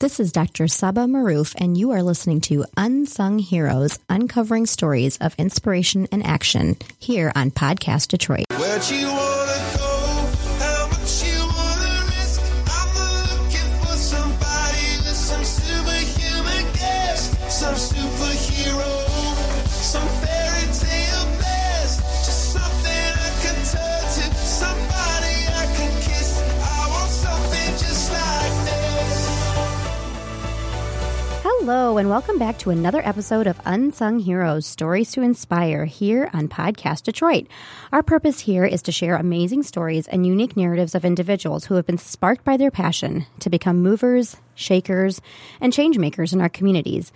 This is Dr. Saba Maroof, and you are listening to Unsung Heroes Uncovering Stories of Inspiration and Action here on Podcast Detroit. Hello, and welcome back to another episode of Unsung Heroes Stories to Inspire here on Podcast Detroit. Our purpose here is to share amazing stories and unique narratives of individuals who have been sparked by their passion to become movers, shakers, and change makers in our communities.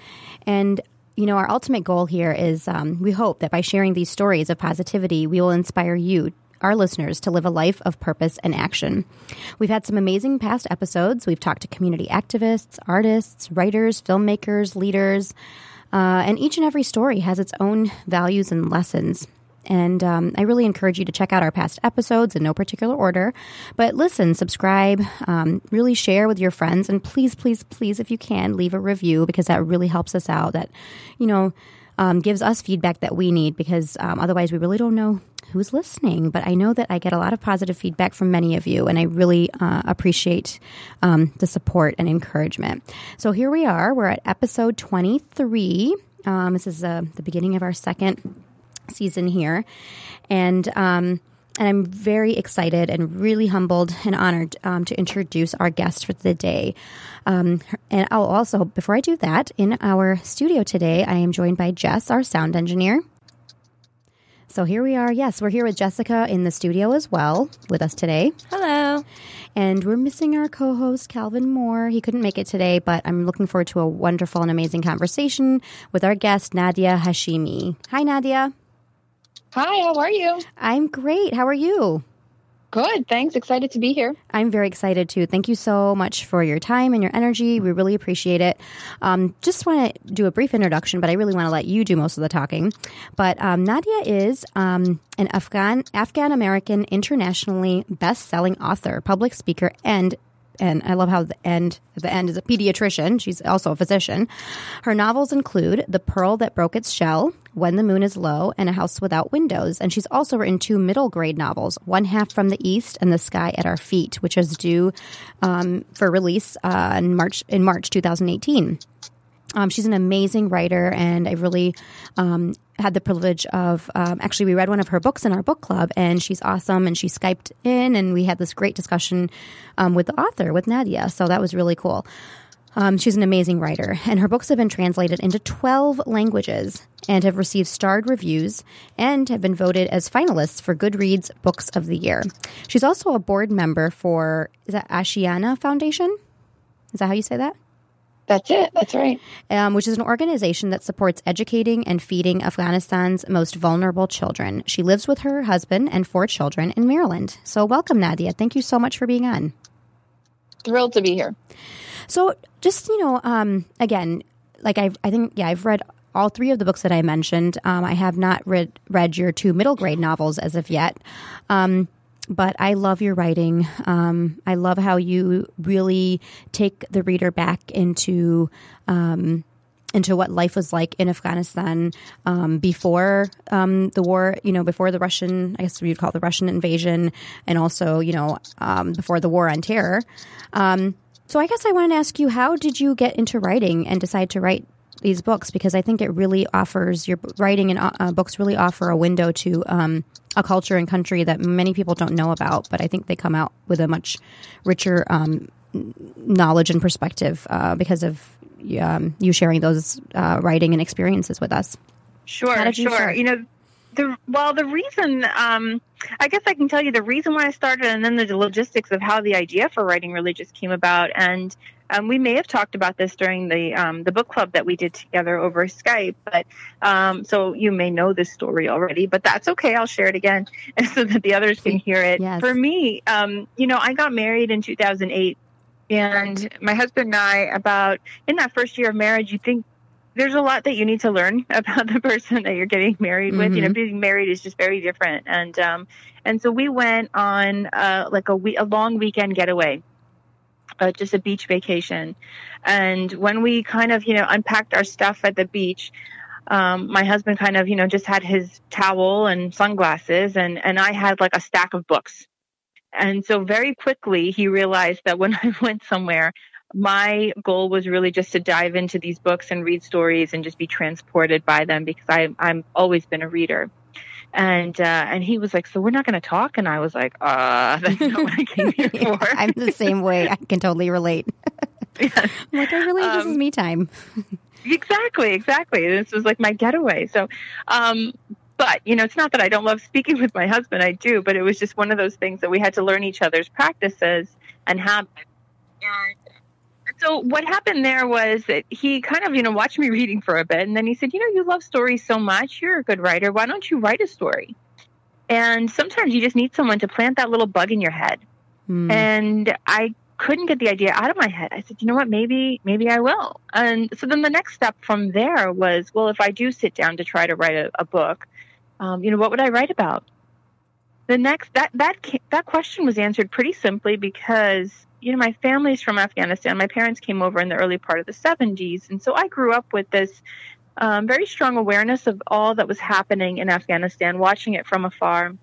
And you know, our ultimate goal here is um, we hope that by sharing these stories of positivity, we will inspire you our listeners to live a life of purpose and action. We've had some amazing past episodes. We've talked to community activists, artists, writers, filmmakers, leaders, uh, and each and every story has its own values and lessons. And um, I really encourage you to check out our past episodes in no particular order. But listen, subscribe, um, really share with your friends, and please, please, please, if you can, leave a review because that really helps us out. That, you know, um, gives us feedback that we need because um, otherwise we really don't know who's listening. But I know that I get a lot of positive feedback from many of you, and I really uh, appreciate um, the support and encouragement. So here we are. We're at episode 23. Um, this is uh, the beginning of our second season here. And, um, and I'm very excited and really humbled and honored um, to introduce our guest for the day. Um, and I'll also, before I do that, in our studio today, I am joined by Jess, our sound engineer. So here we are. Yes, we're here with Jessica in the studio as well with us today. Hello. And we're missing our co host, Calvin Moore. He couldn't make it today, but I'm looking forward to a wonderful and amazing conversation with our guest, Nadia Hashimi. Hi, Nadia. Hi, how are you? I'm great. How are you? Good. Thanks. Excited to be here. I'm very excited too. Thank you so much for your time and your energy. We really appreciate it. Um, just want to do a brief introduction, but I really want to let you do most of the talking. But um, Nadia is um, an Afghan Afghan American internationally best selling author, public speaker, and and I love how the end the end is a pediatrician. She's also a physician. Her novels include The Pearl That Broke Its Shell, When the Moon is Low, and A House Without Windows. And she's also written two middle grade novels, One Half from the East and The Sky at Our Feet, which is due um, for release uh, in March in March 2018. Um, she's an amazing writer, and I really um, had the privilege of um, actually we read one of her books in our book club, and she's awesome. And she skyped in, and we had this great discussion um, with the author, with Nadia. So that was really cool. Um, she's an amazing writer, and her books have been translated into 12 languages and have received starred reviews and have been voted as finalists for Goodreads Books of the Year. She's also a board member for is that Ashiana Foundation? Is that how you say that? That's it. That's right. Um, which is an organization that supports educating and feeding Afghanistan's most vulnerable children. She lives with her husband and four children in Maryland. So, welcome, Nadia. Thank you so much for being on. Thrilled to be here. So, just you know, um, again, like I, I think, yeah, I've read all three of the books that I mentioned. Um, I have not read read your two middle grade novels as of yet. Um, but I love your writing. Um, I love how you really take the reader back into um, into what life was like in Afghanistan um, before um, the war. You know, before the Russian, I guess we would call it the Russian invasion, and also you know um, before the war on terror. Um, so I guess I wanted to ask you, how did you get into writing and decide to write these books? Because I think it really offers your writing and uh, books really offer a window to um, a culture and country that many people don't know about, but I think they come out with a much richer um, knowledge and perspective uh, because of um, you sharing those uh, writing and experiences with us. Sure, you sure. Start? You know, the well, the reason um, I guess I can tell you the reason why I started, and then the logistics of how the idea for writing really just came about. And um, we may have talked about this during the um, the book club that we did together over Skype, but um, so you may know this story already, but that's okay. I'll share it again so that the others can hear it. Yes. For me, um, you know, I got married in 2008, and my husband and I, about in that first year of marriage, you think there's a lot that you need to learn about the person that you're getting married mm-hmm. with. You know, mm-hmm. being married is just very different, and um, and so we went on uh, like a we- a long weekend getaway uh, just a beach vacation. And when we kind of, you know, unpacked our stuff at the beach, um, my husband kind of, you know, just had his towel and sunglasses, and and I had like a stack of books. And so very quickly he realized that when I went somewhere, my goal was really just to dive into these books and read stories and just be transported by them because I I'm always been a reader and uh, and he was like, "So we're not going to talk?" And I was like, "Uh, that's not what I came here for." I'm the same way. I can totally relate. yeah. I'm like, I really um, this is um, me time. exactly, exactly. This was like my getaway. So, um, but you know, it's not that I don't love speaking with my husband. I do, but it was just one of those things that we had to learn each other's practices and habits. And so what happened there was that he kind of, you know, watched me reading for a bit, and then he said, "You know, you love stories so much. You're a good writer. Why don't you write a story?" And sometimes you just need someone to plant that little bug in your head. Mm. And I couldn't get the idea out of my head. I said, "You know what? Maybe, maybe I will." And so then the next step from there was, well, if I do sit down to try to write a, a book, um, you know, what would I write about? The next that that that question was answered pretty simply because you know, my family's from Afghanistan. My parents came over in the early part of the 70s. And so I grew up with this um, very strong awareness of all that was happening in Afghanistan, watching it from afar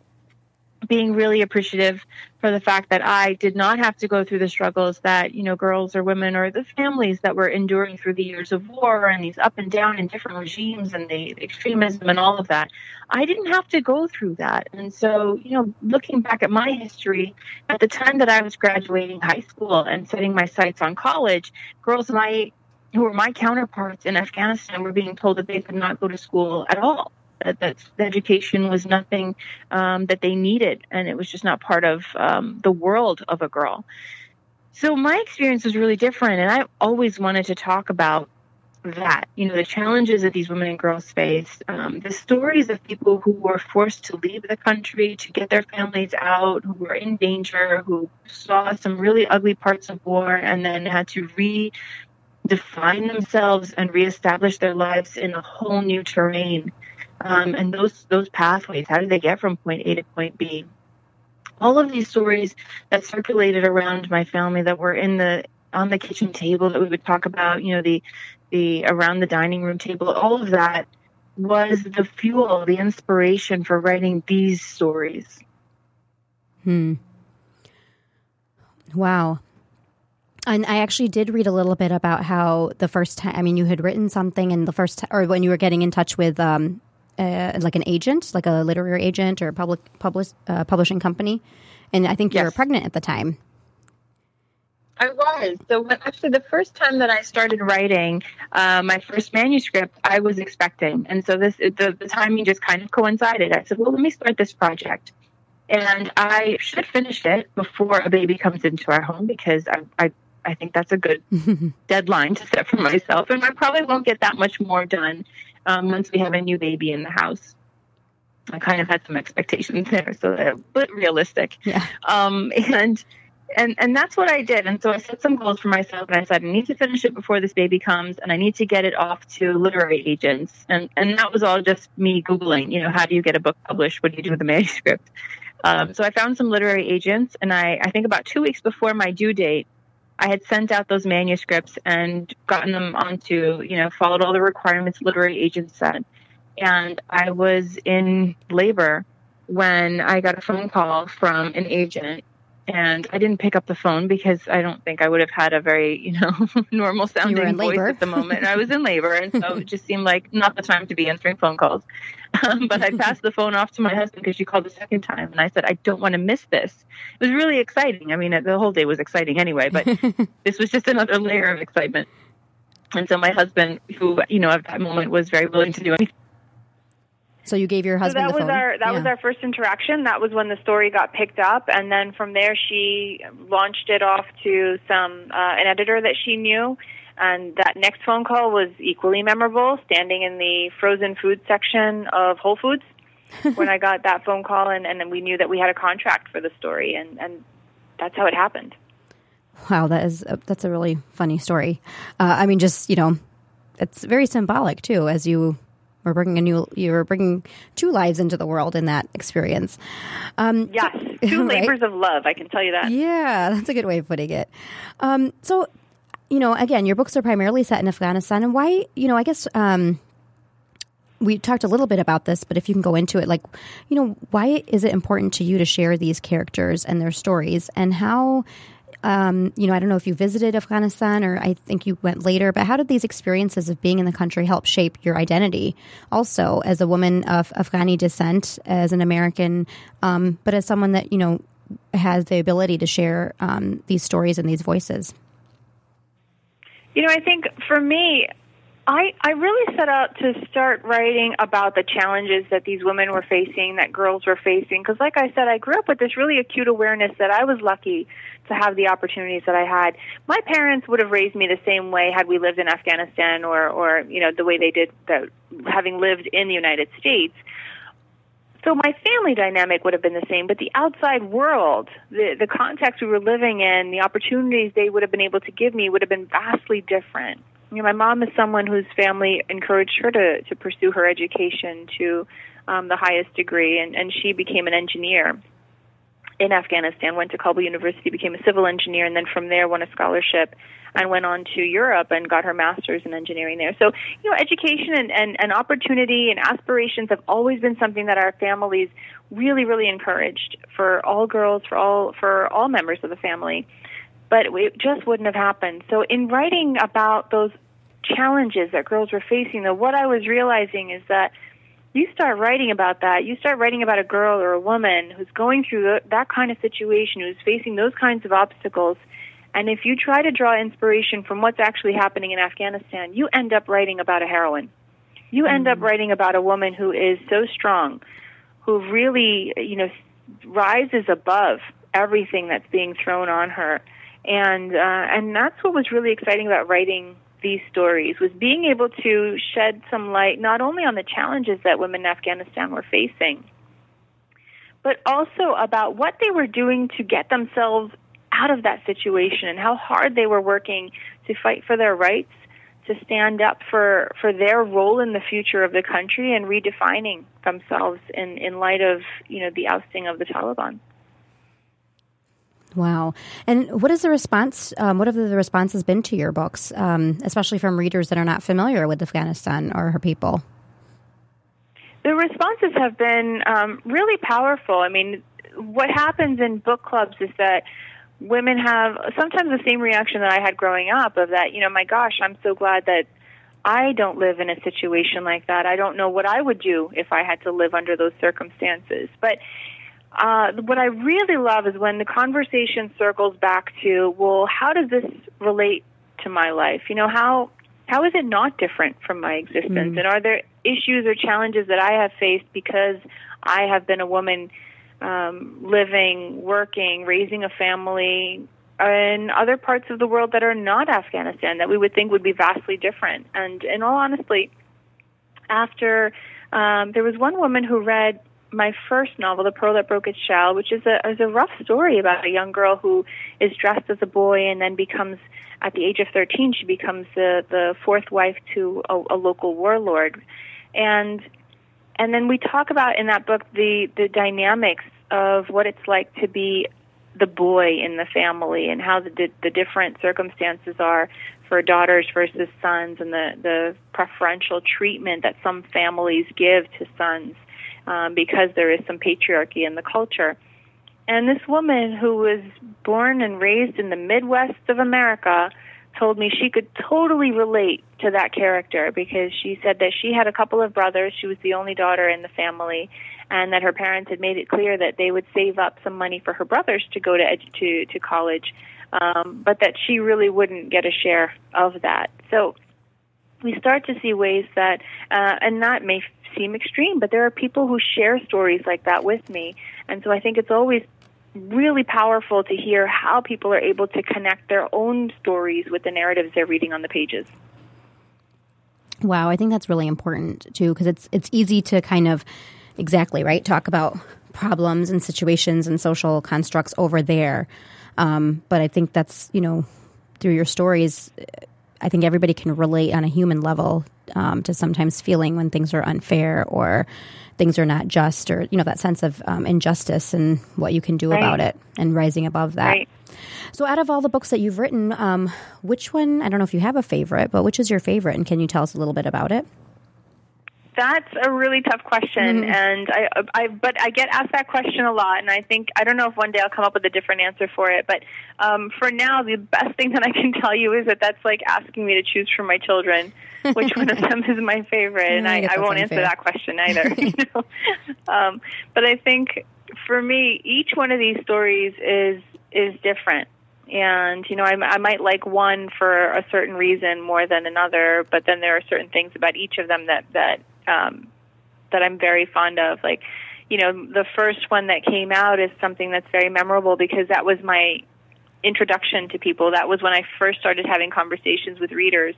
being really appreciative for the fact that I did not have to go through the struggles that, you know, girls or women or the families that were enduring through the years of war and these up and down in different regimes and the extremism and all of that. I didn't have to go through that. And so, you know, looking back at my history, at the time that I was graduating high school and setting my sights on college, girls my who were my counterparts in Afghanistan were being told that they could not go to school at all that, education was nothing um, that they needed, and it was just not part of um, the world of a girl. So my experience was really different, and I always wanted to talk about that you know the challenges that these women and girls face um, the stories of people who were forced to leave the country to get their families out who were in danger who saw some really ugly parts of war and then had to redefine themselves and reestablish their lives in a whole new terrain um, and those those pathways. How did they get from point A to point B? All of these stories that circulated around my family that were in the on the kitchen table that we would talk about, you know, the the around the dining room table, all of that was the fuel, the inspiration for writing these stories. Hmm. Wow. And I actually did read a little bit about how the first time, I mean, you had written something and the first time, or when you were getting in touch with um, uh, like an agent, like a literary agent or a public publish, uh, publishing company, and I think you yes. were pregnant at the time. I was. So when, actually, the first time that I started writing uh, my first manuscript, I was expecting, and so this the, the timing just kind of coincided. I said, "Well, let me start this project," and I should finish it before a baby comes into our home because I, I I think that's a good deadline to set for myself. And I probably won't get that much more done um, once we have a new baby in the house. I kind of had some expectations there, so a bit realistic. Yeah. Um, and and and that's what I did. And so I set some goals for myself, and I said I need to finish it before this baby comes, and I need to get it off to literary agents. And and that was all just me googling. You know, how do you get a book published? What do you do with a manuscript? Um, so I found some literary agents, and I I think about two weeks before my due date, I had sent out those manuscripts and gotten them onto, you know, followed all the requirements literary agents said. And I was in labor when I got a phone call from an agent and I didn't pick up the phone because I don't think I would have had a very, you know, normal sounding voice at the moment. I was in labor, and so it just seemed like not the time to be answering phone calls. Um, but I passed the phone off to my husband because she called the second time, and I said, "I don't want to miss this." It was really exciting. I mean, the whole day was exciting anyway, but this was just another layer of excitement. And so my husband, who you know at that moment was very willing to do anything so you gave your husband. So that was phone? our that yeah. was our first interaction. That was when the story got picked up, and then from there she launched it off to some uh, an editor that she knew. And that next phone call was equally memorable, standing in the frozen food section of Whole Foods when I got that phone call, and, and then we knew that we had a contract for the story, and, and that's how it happened. Wow, that is a, that's a really funny story. Uh, I mean, just you know, it's very symbolic too, as you we're bringing a new you're bringing two lives into the world in that experience. Um, yes two right? labors of love i can tell you that. Yeah that's a good way of putting it. Um, so you know again your books are primarily set in afghanistan and why you know i guess um, we talked a little bit about this but if you can go into it like you know why is it important to you to share these characters and their stories and how um, you know, I don't know if you visited Afghanistan or I think you went later, but how did these experiences of being in the country help shape your identity? Also, as a woman of Afghani descent, as an American, um, but as someone that, you know, has the ability to share um, these stories and these voices? You know, I think for me, I, I really set out to start writing about the challenges that these women were facing, that girls were facing. Because, like I said, I grew up with this really acute awareness that I was lucky to have the opportunities that I had. My parents would have raised me the same way had we lived in Afghanistan or, or you know, the way they did, the, having lived in the United States. So my family dynamic would have been the same, but the outside world, the the context we were living in, the opportunities they would have been able to give me would have been vastly different you know, my mom is someone whose family encouraged her to to pursue her education to um, the highest degree, and and she became an engineer in Afghanistan. Went to Kabul University, became a civil engineer, and then from there won a scholarship and went on to Europe and got her master's in engineering there. So, you know, education and, and, and opportunity and aspirations have always been something that our families really, really encouraged for all girls, for all for all members of the family but it just wouldn't have happened. So, in writing about those challenges that girls were facing, though, what I was realizing is that you start writing about that, you start writing about a girl or a woman who's going through that kind of situation, who's facing those kinds of obstacles. And if you try to draw inspiration from what's actually happening in Afghanistan, you end up writing about a heroine. You end mm. up writing about a woman who is so strong, who really, you know, rises above everything that's being thrown on her and uh, and that's what was really exciting about writing these stories was being able to shed some light not only on the challenges that women in Afghanistan were facing, but also about what they were doing to get themselves out of that situation and how hard they were working to fight for their rights, to stand up for, for their role in the future of the country and redefining themselves in, in light of you know the ousting of the Taliban. Wow. And what is the response? Um, what have the responses been to your books, um, especially from readers that are not familiar with Afghanistan or her people? The responses have been um, really powerful. I mean, what happens in book clubs is that women have sometimes the same reaction that I had growing up of that, you know, my gosh, I'm so glad that I don't live in a situation like that. I don't know what I would do if I had to live under those circumstances. But uh, what I really love is when the conversation circles back to, well, how does this relate to my life? You know, how how is it not different from my existence? Mm. And are there issues or challenges that I have faced because I have been a woman um, living, working, raising a family in other parts of the world that are not Afghanistan that we would think would be vastly different? And in all honesty, after um, there was one woman who read my first novel, The Pearl That Broke Its Shell, which is a is a rough story about a young girl who is dressed as a boy and then becomes at the age of 13 she becomes the the fourth wife to a, a local warlord. And and then we talk about in that book the the dynamics of what it's like to be the boy in the family and how the the different circumstances are for daughters versus sons and the the preferential treatment that some families give to sons um, because there is some patriarchy in the culture. And this woman who was born and raised in the Midwest of America told me she could totally relate to that character because she said that she had a couple of brothers. She was the only daughter in the family, and that her parents had made it clear that they would save up some money for her brothers to go to edu- to to college, um, but that she really wouldn't get a share of that. So we start to see ways that, uh, and that may seem extreme, but there are people who share stories like that with me. And so I think it's always really powerful to hear how people are able to connect their own stories with the narratives they're reading on the pages. Wow, I think that's really important too because it's it's easy to kind of exactly right talk about problems and situations and social constructs over there, um, but I think that's you know through your stories I think everybody can relate on a human level um, to sometimes feeling when things are unfair or things are not just, or you know that sense of um, injustice and what you can do right. about it, and rising above that. Right. So, out of all the books that you've written, um, which one? I don't know if you have a favorite, but which is your favorite, and can you tell us a little bit about it? That's a really tough question, mm-hmm. and I, I, but I get asked that question a lot, and I think I don't know if one day I'll come up with a different answer for it. But um, for now, the best thing that I can tell you is that that's like asking me to choose for my children, which one of them is my favorite, and I, I, I won't answer that question either. you know? um, but I think for me, each one of these stories is is different and you know I, I might like one for a certain reason more than another but then there are certain things about each of them that that um, that I'm very fond of. Like, you know, the first one that came out is something that's very memorable because that was my introduction to people. That was when I first started having conversations with readers.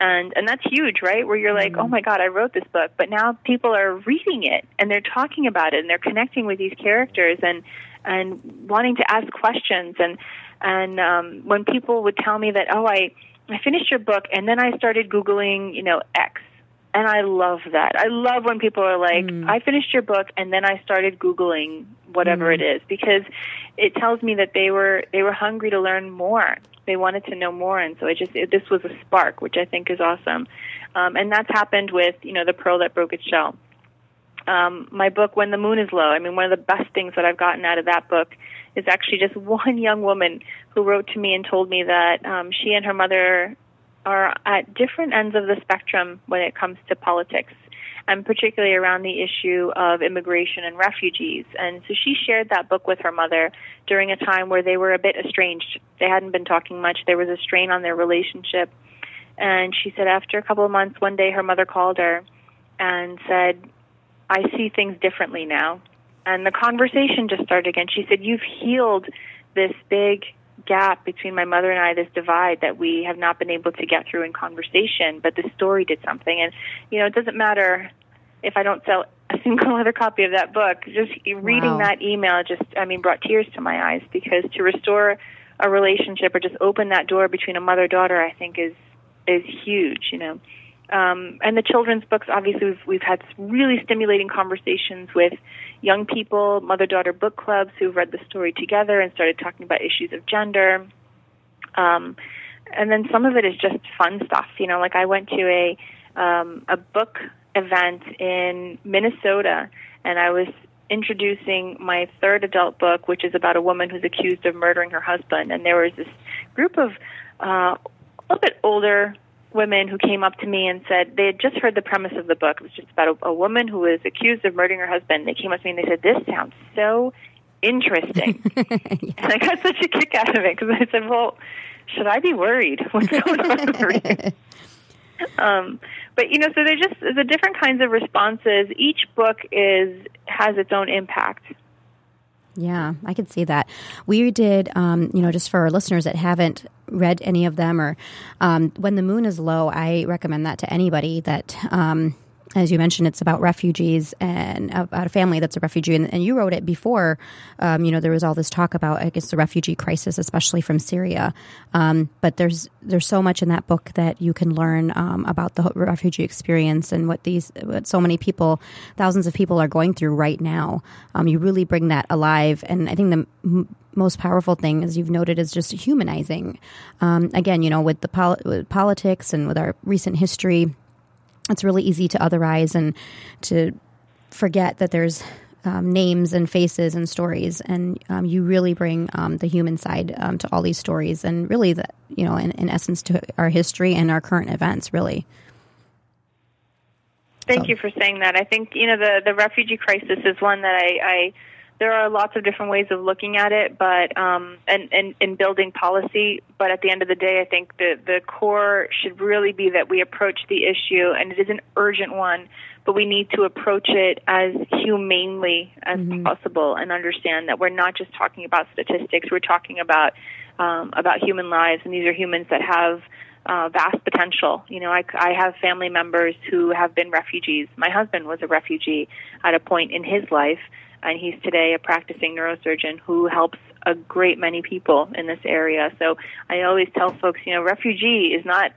And and that's huge, right? Where you're like, mm-hmm. "Oh my god, I wrote this book." But now people are reading it and they're talking about it and they're connecting with these characters and and wanting to ask questions and and um when people would tell me that, "Oh, I I finished your book and then I started googling, you know, X and I love that. I love when people are like, mm. I finished your book and then I started googling whatever mm. it is because it tells me that they were they were hungry to learn more. They wanted to know more and so it just it, this was a spark, which I think is awesome. Um, and that's happened with, you know, The Pearl That Broke Its Shell. Um, my book When the Moon is Low. I mean, one of the best things that I've gotten out of that book is actually just one young woman who wrote to me and told me that um, she and her mother are at different ends of the spectrum when it comes to politics, and particularly around the issue of immigration and refugees. And so she shared that book with her mother during a time where they were a bit estranged. They hadn't been talking much, there was a strain on their relationship. And she said after a couple of months, one day her mother called her and said, I see things differently now. And the conversation just started again. She said, You've healed this big gap between my mother and I, this divide that we have not been able to get through in conversation, but the story did something. And, you know, it doesn't matter if I don't sell a single other copy of that book. Just reading wow. that email just, I mean, brought tears to my eyes because to restore a relationship or just open that door between a mother daughter, I think is is huge. You know, um, and the children's books, obviously, we've, we've had really stimulating conversations with young people, mother daughter book clubs who've read the story together and started talking about issues of gender. Um, and then some of it is just fun stuff. You know, like I went to a um, a book event in Minnesota, and I was introducing my third adult book, which is about a woman who's accused of murdering her husband. And there was this group of uh, a little bit older women who came up to me and said they had just heard the premise of the book. It was just about a, a woman who was accused of murdering her husband. They came up to me and they said, "This sounds so interesting," yeah. and I got such a kick out of it because I said, "Well, should I be worried? What's going on over here?" Um, but you know, so there's just the different kinds of responses. Each book is has its own impact. Yeah, I can see that. We did, um, you know, just for our listeners that haven't read any of them or um, When the Moon is Low, I recommend that to anybody that. Um, as you mentioned, it's about refugees and about a family that's a refugee. And, and you wrote it before, um, you know, there was all this talk about, I guess, the refugee crisis, especially from Syria. Um, but there's there's so much in that book that you can learn um, about the refugee experience and what these, what so many people, thousands of people are going through right now. Um, you really bring that alive. And I think the m- most powerful thing, as you've noted, is just humanizing. Um, again, you know, with the pol- with politics and with our recent history it's really easy to otherize and to forget that there's um, names and faces and stories, and um, you really bring um, the human side um, to all these stories, and really, the you know, in, in, essence, to our history and our current events, really. Thank so. you for saying that. I think you know the the refugee crisis is one that I, I there are lots of different ways of looking at it, but um, and, and in building policy. But at the end of the day, I think the the core should really be that we approach the issue, and it is an urgent one. But we need to approach it as humanely as mm-hmm. possible, and understand that we're not just talking about statistics. We're talking about um, about human lives, and these are humans that have uh, vast potential. You know, I, I have family members who have been refugees. My husband was a refugee at a point in his life and he's today a practicing neurosurgeon who helps a great many people in this area. So I always tell folks, you know, refugee is not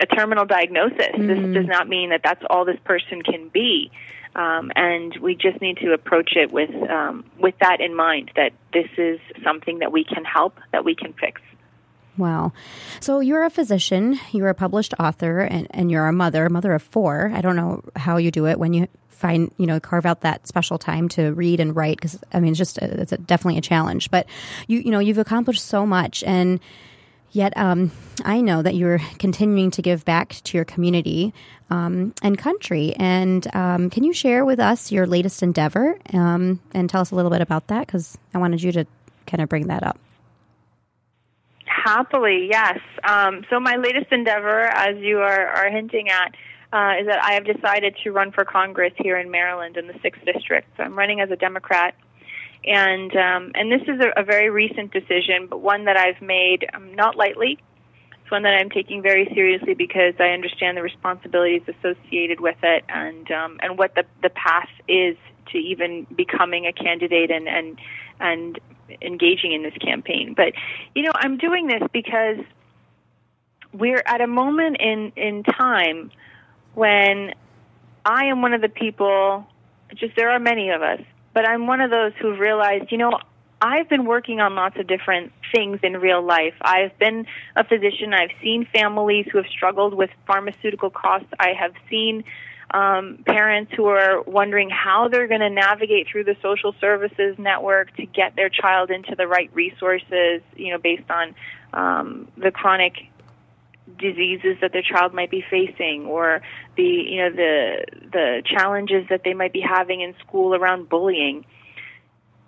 a terminal diagnosis. Mm. This does not mean that that's all this person can be. Um, and we just need to approach it with um, with that in mind that this is something that we can help, that we can fix. Wow. So you're a physician, you're a published author, and, and you're a mother, mother of four. I don't know how you do it when you find, you know, carve out that special time to read and write because, I mean, it's just, a, it's a, definitely a challenge. But you, you know, you've accomplished so much. And Yet, um, I know that you're continuing to give back to your community um, and country. And um, can you share with us your latest endeavor um, and tell us a little bit about that? Because I wanted you to kind of bring that up. Happily, yes. Um, so, my latest endeavor, as you are, are hinting at, uh, is that I have decided to run for Congress here in Maryland in the 6th District. So, I'm running as a Democrat and um, and this is a, a, very recent decision, but one that I've made um, not lightly. It's one that I'm taking very seriously because I understand the responsibilities associated with it, and um, and what the the path is to even becoming a candidate and and and engaging in this campaign. But you know, I'm doing this because we're at a moment in in time when I am one of the people. Just there are many of us but I'm one of those who've realized, you know, I've been working on lots of different things in real life. I've been a physician. I've seen families who have struggled with pharmaceutical costs. I have seen um, parents who are wondering how they're going to navigate through the social services network to get their child into the right resources, you know, based on um, the chronic diseases that their child might be facing or the you know the the challenges that they might be having in school around bullying.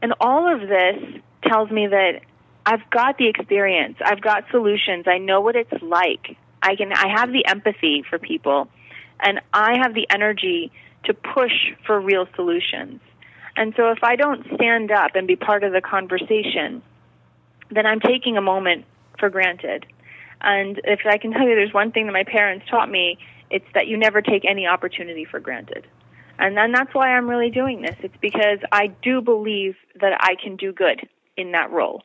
And all of this tells me that I've got the experience. I've got solutions. I know what it's like. I can I have the empathy for people. And I have the energy to push for real solutions. And so if I don't stand up and be part of the conversation then I'm taking a moment for granted and if I can tell you, there's one thing that my parents taught me, it's that you never take any opportunity for granted. And then that's why I'm really doing this. It's because I do believe that I can do good in that role.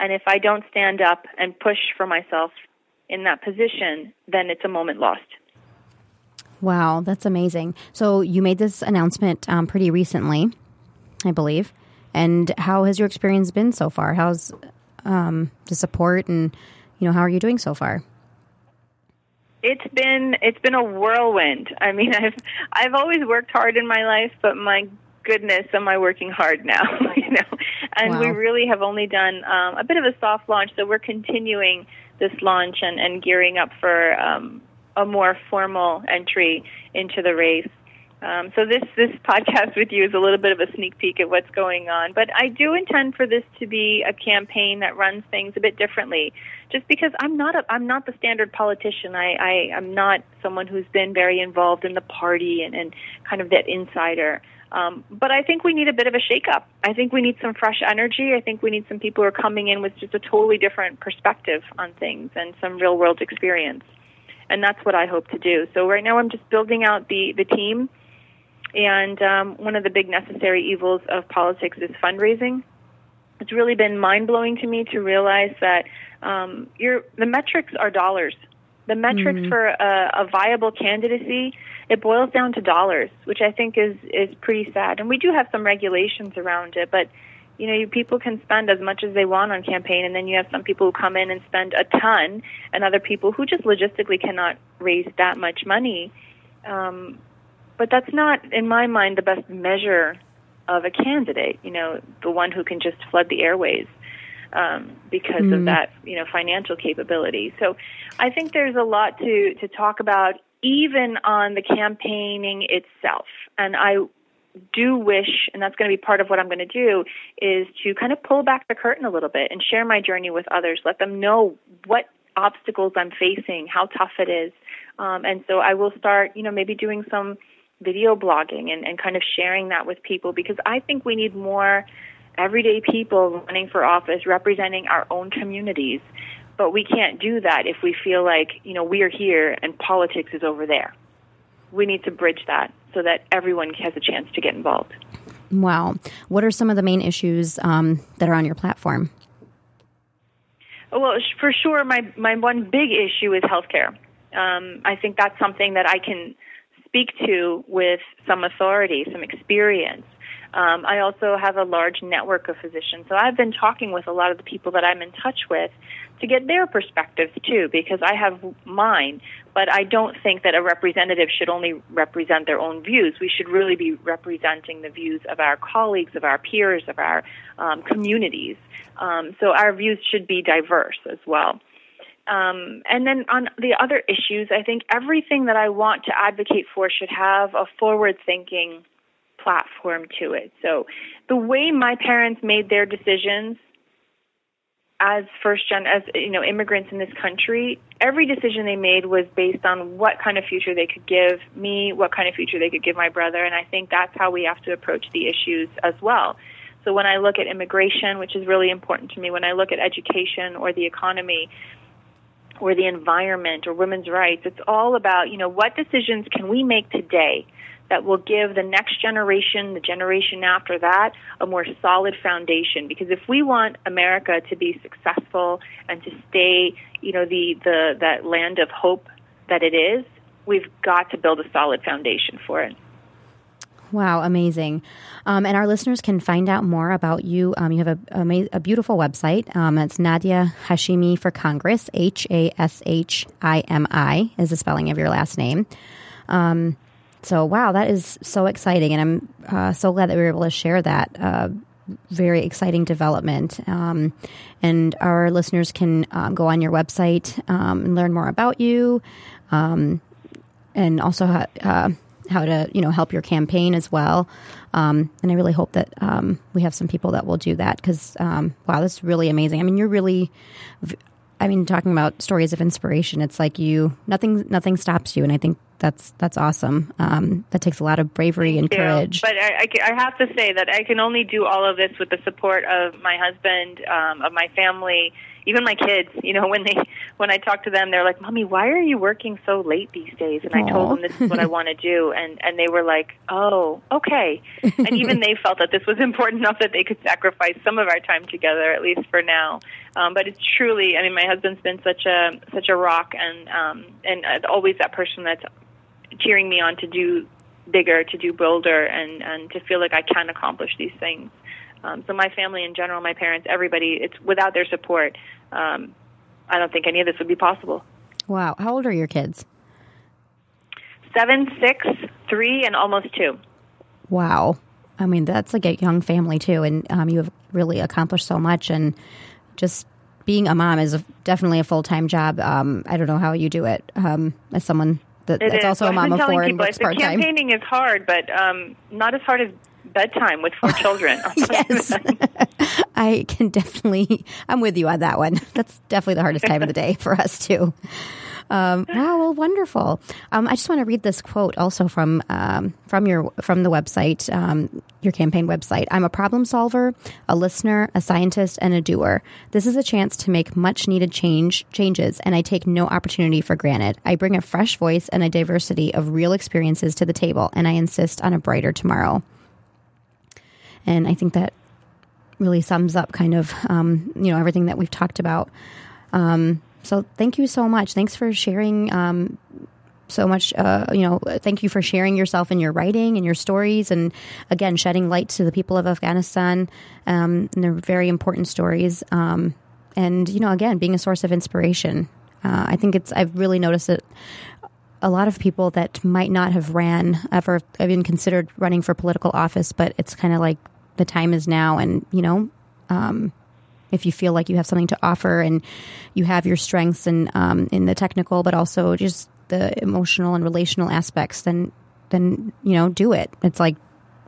And if I don't stand up and push for myself in that position, then it's a moment lost. Wow, that's amazing. So you made this announcement um, pretty recently, I believe. And how has your experience been so far? How's um, the support and you know, how are you doing so far? It's been it's been a whirlwind. I mean, I've I've always worked hard in my life, but my goodness, am I working hard now? you know, and wow. we really have only done um, a bit of a soft launch, so we're continuing this launch and, and gearing up for um, a more formal entry into the race. Um, so this this podcast with you is a little bit of a sneak peek at what's going on. But I do intend for this to be a campaign that runs things a bit differently. Just because I'm not a I'm not the standard politician. I, I am not someone who's been very involved in the party and, and kind of that insider. Um, but I think we need a bit of a shakeup. I think we need some fresh energy. I think we need some people who are coming in with just a totally different perspective on things and some real world experience. And that's what I hope to do. So right now I'm just building out the the team and um, one of the big necessary evils of politics is fundraising. It's really been mind blowing to me to realize that um, the metrics are dollars. The metrics mm-hmm. for a, a viable candidacy it boils down to dollars, which I think is is pretty sad. And we do have some regulations around it, but you know, people can spend as much as they want on campaign, and then you have some people who come in and spend a ton, and other people who just logistically cannot raise that much money. Um, but that's not, in my mind, the best measure of a candidate. You know, the one who can just flood the airways um, because mm. of that, you know, financial capability. So, I think there's a lot to to talk about, even on the campaigning itself. And I do wish, and that's going to be part of what I'm going to do, is to kind of pull back the curtain a little bit and share my journey with others. Let them know what obstacles I'm facing, how tough it is. Um, and so I will start, you know, maybe doing some video blogging and, and kind of sharing that with people because I think we need more everyday people running for office representing our own communities. But we can't do that if we feel like, you know, we are here and politics is over there. We need to bridge that so that everyone has a chance to get involved. Wow. What are some of the main issues um, that are on your platform? Well, for sure, my, my one big issue is healthcare. um, I think that's something that I can speak to with some authority, some experience. Um, I also have a large network of physicians, so I've been talking with a lot of the people that I'm in touch with to get their perspectives too, because I have mine. But I don't think that a representative should only represent their own views. We should really be representing the views of our colleagues, of our peers, of our um, communities. Um, so our views should be diverse as well. Um, and then on the other issues, I think everything that I want to advocate for should have a forward thinking platform to it. So the way my parents made their decisions as first gen as you know immigrants in this country every decision they made was based on what kind of future they could give me what kind of future they could give my brother and i think that's how we have to approach the issues as well so when i look at immigration which is really important to me when i look at education or the economy or the environment or women's rights it's all about you know what decisions can we make today that will give the next generation, the generation after that, a more solid foundation. Because if we want America to be successful and to stay, you know, the, the that land of hope that it is, we've got to build a solid foundation for it. Wow, amazing. Um, and our listeners can find out more about you. Um, you have a, a, a beautiful website. Um, it's Nadia Hashimi for Congress, H A S H I M I is the spelling of your last name. Um, so, wow, that is so exciting. And I'm uh, so glad that we were able to share that. Uh, very exciting development. Um, and our listeners can um, go on your website um, and learn more about you um, and also uh, how to, you know, help your campaign as well. Um, and I really hope that um, we have some people that will do that because, wow, that's really amazing. I mean, you're really, I mean, talking about stories of inspiration, it's like you, nothing, nothing stops you. And I think that's that's awesome. Um, that takes a lot of bravery and courage. But I, I, I, have to say that I can only do all of this with the support of my husband, um, of my family, even my kids. You know, when they when I talk to them, they're like, "Mommy, why are you working so late these days?" And Aww. I told them this is what I want to do, and and they were like, "Oh, okay." and even they felt that this was important enough that they could sacrifice some of our time together, at least for now. Um, but it's truly, I mean, my husband's been such a such a rock, and um, and uh, always that person that's cheering me on to do bigger, to do bolder, and and to feel like I can accomplish these things. Um, so my family in general, my parents, everybody, it's without their support, um, I don't think any of this would be possible. Wow, how old are your kids? Seven, six, three, and almost two. Wow, I mean that's like a young family too, and um, you have really accomplished so much, and just being a mom is a, definitely a full time job. Um, I don't know how you do it um, as someone that, that's is. also well, a mom of four and works part time. Campaigning is hard, but um, not as hard as bedtime with four children. yes, I can definitely. I'm with you on that one. That's definitely the hardest time of the day for us too. Um, wow, well, wonderful. Um, I just want to read this quote also from um, from your from the website, um, your campaign website. I'm a problem solver, a listener, a scientist, and a doer. This is a chance to make much needed change changes, and I take no opportunity for granted. I bring a fresh voice and a diversity of real experiences to the table, and I insist on a brighter tomorrow. And I think that really sums up kind of um, you know everything that we've talked about. Um, so thank you so much. Thanks for sharing um, so much. Uh, you know, thank you for sharing yourself and your writing and your stories, and again, shedding light to the people of Afghanistan. Um, and they're very important stories. Um, and you know, again, being a source of inspiration. Uh, I think it's. I've really noticed that a lot of people that might not have ran ever even considered running for political office, but it's kind of like the time is now, and you know, um, if you feel like you have something to offer and you have your strengths and um, in the technical, but also just the emotional and relational aspects, then then you know do it. It's like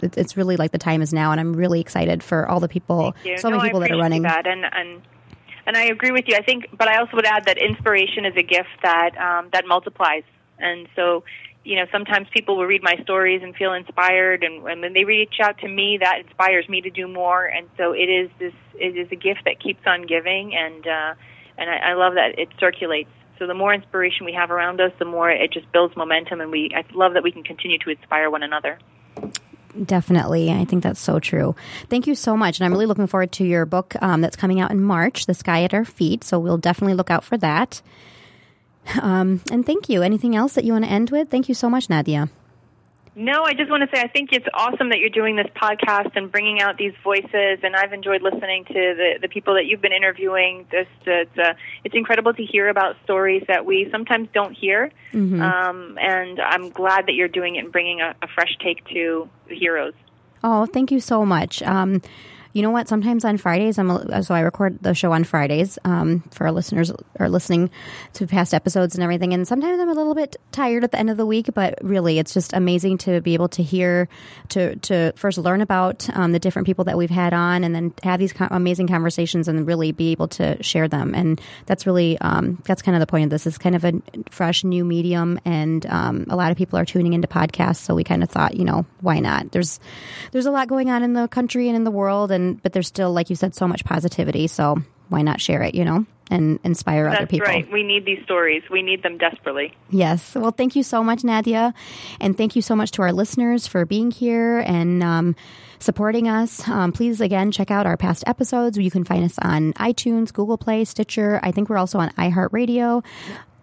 it's really like the time is now, and I'm really excited for all the people, so no, many people that are running. That and and and I agree with you. I think, but I also would add that inspiration is a gift that um, that multiplies, and so you know, sometimes people will read my stories and feel inspired, and, and when they reach out to me, that inspires me to do more. And so it is this it is a gift that keeps on giving, and uh, and I, I love that it circulates. So the more inspiration we have around us, the more it just builds momentum, and we I love that we can continue to inspire one another. Definitely. I think that's so true. Thank you so much. And I'm really looking forward to your book um, that's coming out in March, The Sky at Our Feet. So we'll definitely look out for that. Um, and thank you. Anything else that you want to end with? Thank you so much, Nadia. No, I just want to say I think it's awesome that you're doing this podcast and bringing out these voices, and I've enjoyed listening to the, the people that you've been interviewing. Just it's, uh, it's incredible to hear about stories that we sometimes don't hear, mm-hmm. um, and I'm glad that you're doing it and bringing a, a fresh take to the heroes. Oh, thank you so much. Um, you know what? Sometimes on Fridays, I'm so I record the show on Fridays um, for our listeners are listening to past episodes and everything. And sometimes I'm a little bit tired at the end of the week, but really, it's just amazing to be able to hear to to first learn about um, the different people that we've had on, and then have these amazing conversations and really be able to share them. And that's really um, that's kind of the point of this. Is kind of a fresh new medium, and um, a lot of people are tuning into podcasts. So we kind of thought, you know, why not? There's there's a lot going on in the country and in the world, and and but there's still like you said so much positivity so why not share it you know and inspire That's other people. right. We need these stories. We need them desperately. Yes. Well thank you so much nadia and thank you so much to our listeners for being here and um, supporting us. Um, please again check out our past episodes. You can find us on itunes google play stitcher. I think we're also on iheartradio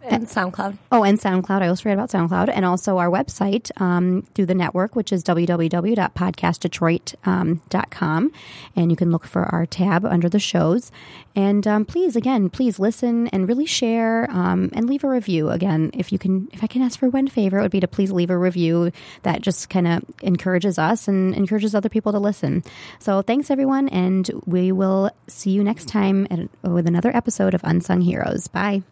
and SoundCloud. Oh, and SoundCloud. I always forget about SoundCloud. And also our website um, through the network, which is www.podcastdetroit.com. Um, and you can look for our tab under the shows. And um, please, again, please listen and really share um, and leave a review. Again, if you can, if I can ask for one favor, it would be to please leave a review that just kind of encourages us and encourages other people to listen. So thanks, everyone. And we will see you next time at, with another episode of Unsung Heroes. Bye.